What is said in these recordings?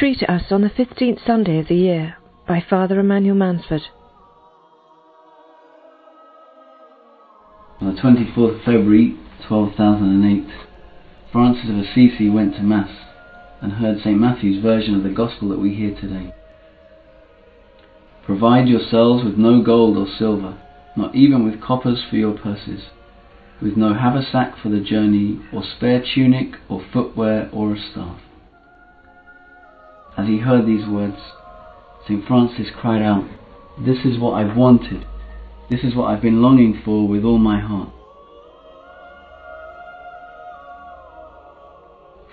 3 to us on the 15th Sunday of the year by Father Emmanuel Mansford. On the 24th of February 12,008, Francis of Assisi went to Mass and heard St. Matthew's version of the Gospel that we hear today. Provide yourselves with no gold or silver, not even with coppers for your purses, with no haversack for the journey, or spare tunic, or footwear, or a staff. As he heard these words, St. Francis cried out, This is what I've wanted. This is what I've been longing for with all my heart.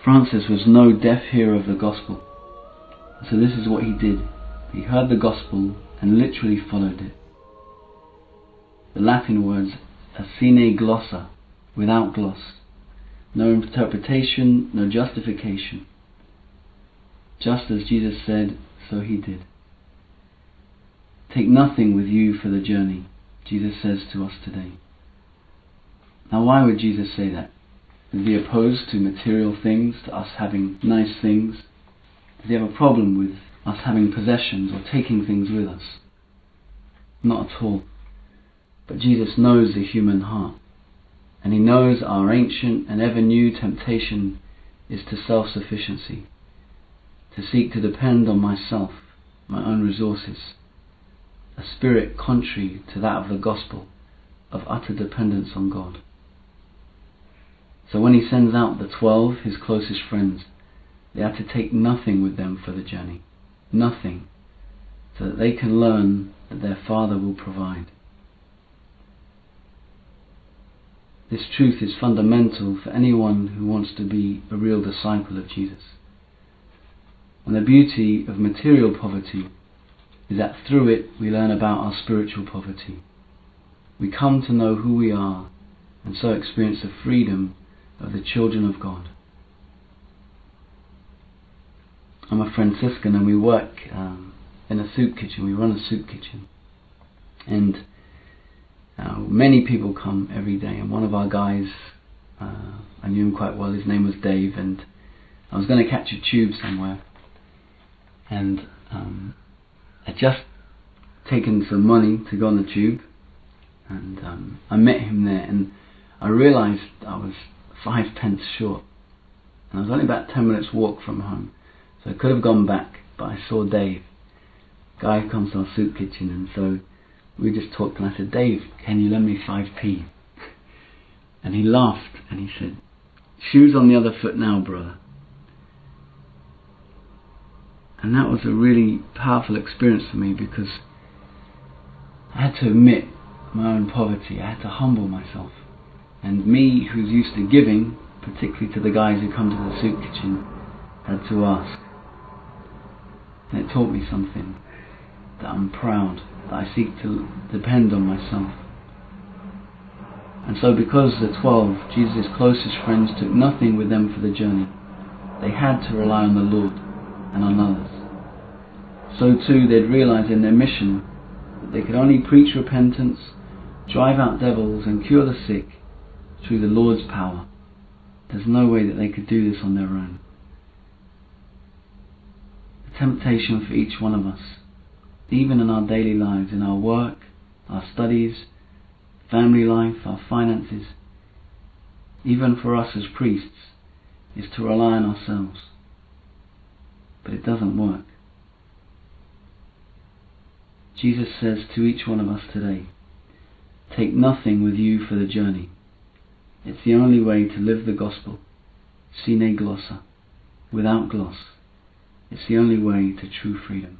Francis was no deaf hearer of the gospel. So this is what he did. He heard the gospel and literally followed it. The Latin words are sine glossa, without gloss. No interpretation, no justification. Just as Jesus said, so he did. Take nothing with you for the journey, Jesus says to us today. Now, why would Jesus say that? Is he opposed to material things, to us having nice things? Does he have a problem with us having possessions or taking things with us? Not at all. But Jesus knows the human heart, and he knows our ancient and ever new temptation is to self sufficiency, to seek to depend on myself, my own resources, a spirit contrary to that of the gospel of utter dependence on God. So when he sends out the twelve, his closest friends, they are to take nothing with them for the journey. Nothing. So that they can learn that their Father will provide. This truth is fundamental for anyone who wants to be a real disciple of Jesus. And the beauty of material poverty is that through it we learn about our spiritual poverty. We come to know who we are and so experience the freedom of the children of God. I'm a Franciscan and we work um, in a soup kitchen. We run a soup kitchen. And uh, many people come every day. And one of our guys, uh, I knew him quite well, his name was Dave. And I was going to catch a tube somewhere. And um, I'd just taken some money to go on the tube. And um, I met him there. And I realized I was five pence short. And I was only about ten minutes walk from home. So I could have gone back, but I saw Dave. Guy who comes to our soup kitchen and so we just talked and I said, Dave, can you lend me 5p? And he laughed and he said, shoes on the other foot now, brother. And that was a really powerful experience for me because I had to admit my own poverty. I had to humble myself. And me, who's used to giving, particularly to the guys who come to the soup kitchen, had to ask. And it taught me something that I'm proud, that I seek to depend on myself. And so, because the twelve, Jesus' closest friends, took nothing with them for the journey, they had to rely on the Lord and on others. So too, they'd realize in their mission that they could only preach repentance, drive out devils, and cure the sick through the Lord's power. There's no way that they could do this on their own. The temptation for each one of us, even in our daily lives, in our work, our studies, family life, our finances, even for us as priests, is to rely on ourselves. But it doesn't work. Jesus says to each one of us today, Take nothing with you for the journey. It's the only way to live the gospel, sine glossa, without gloss. It's the only way to true freedom.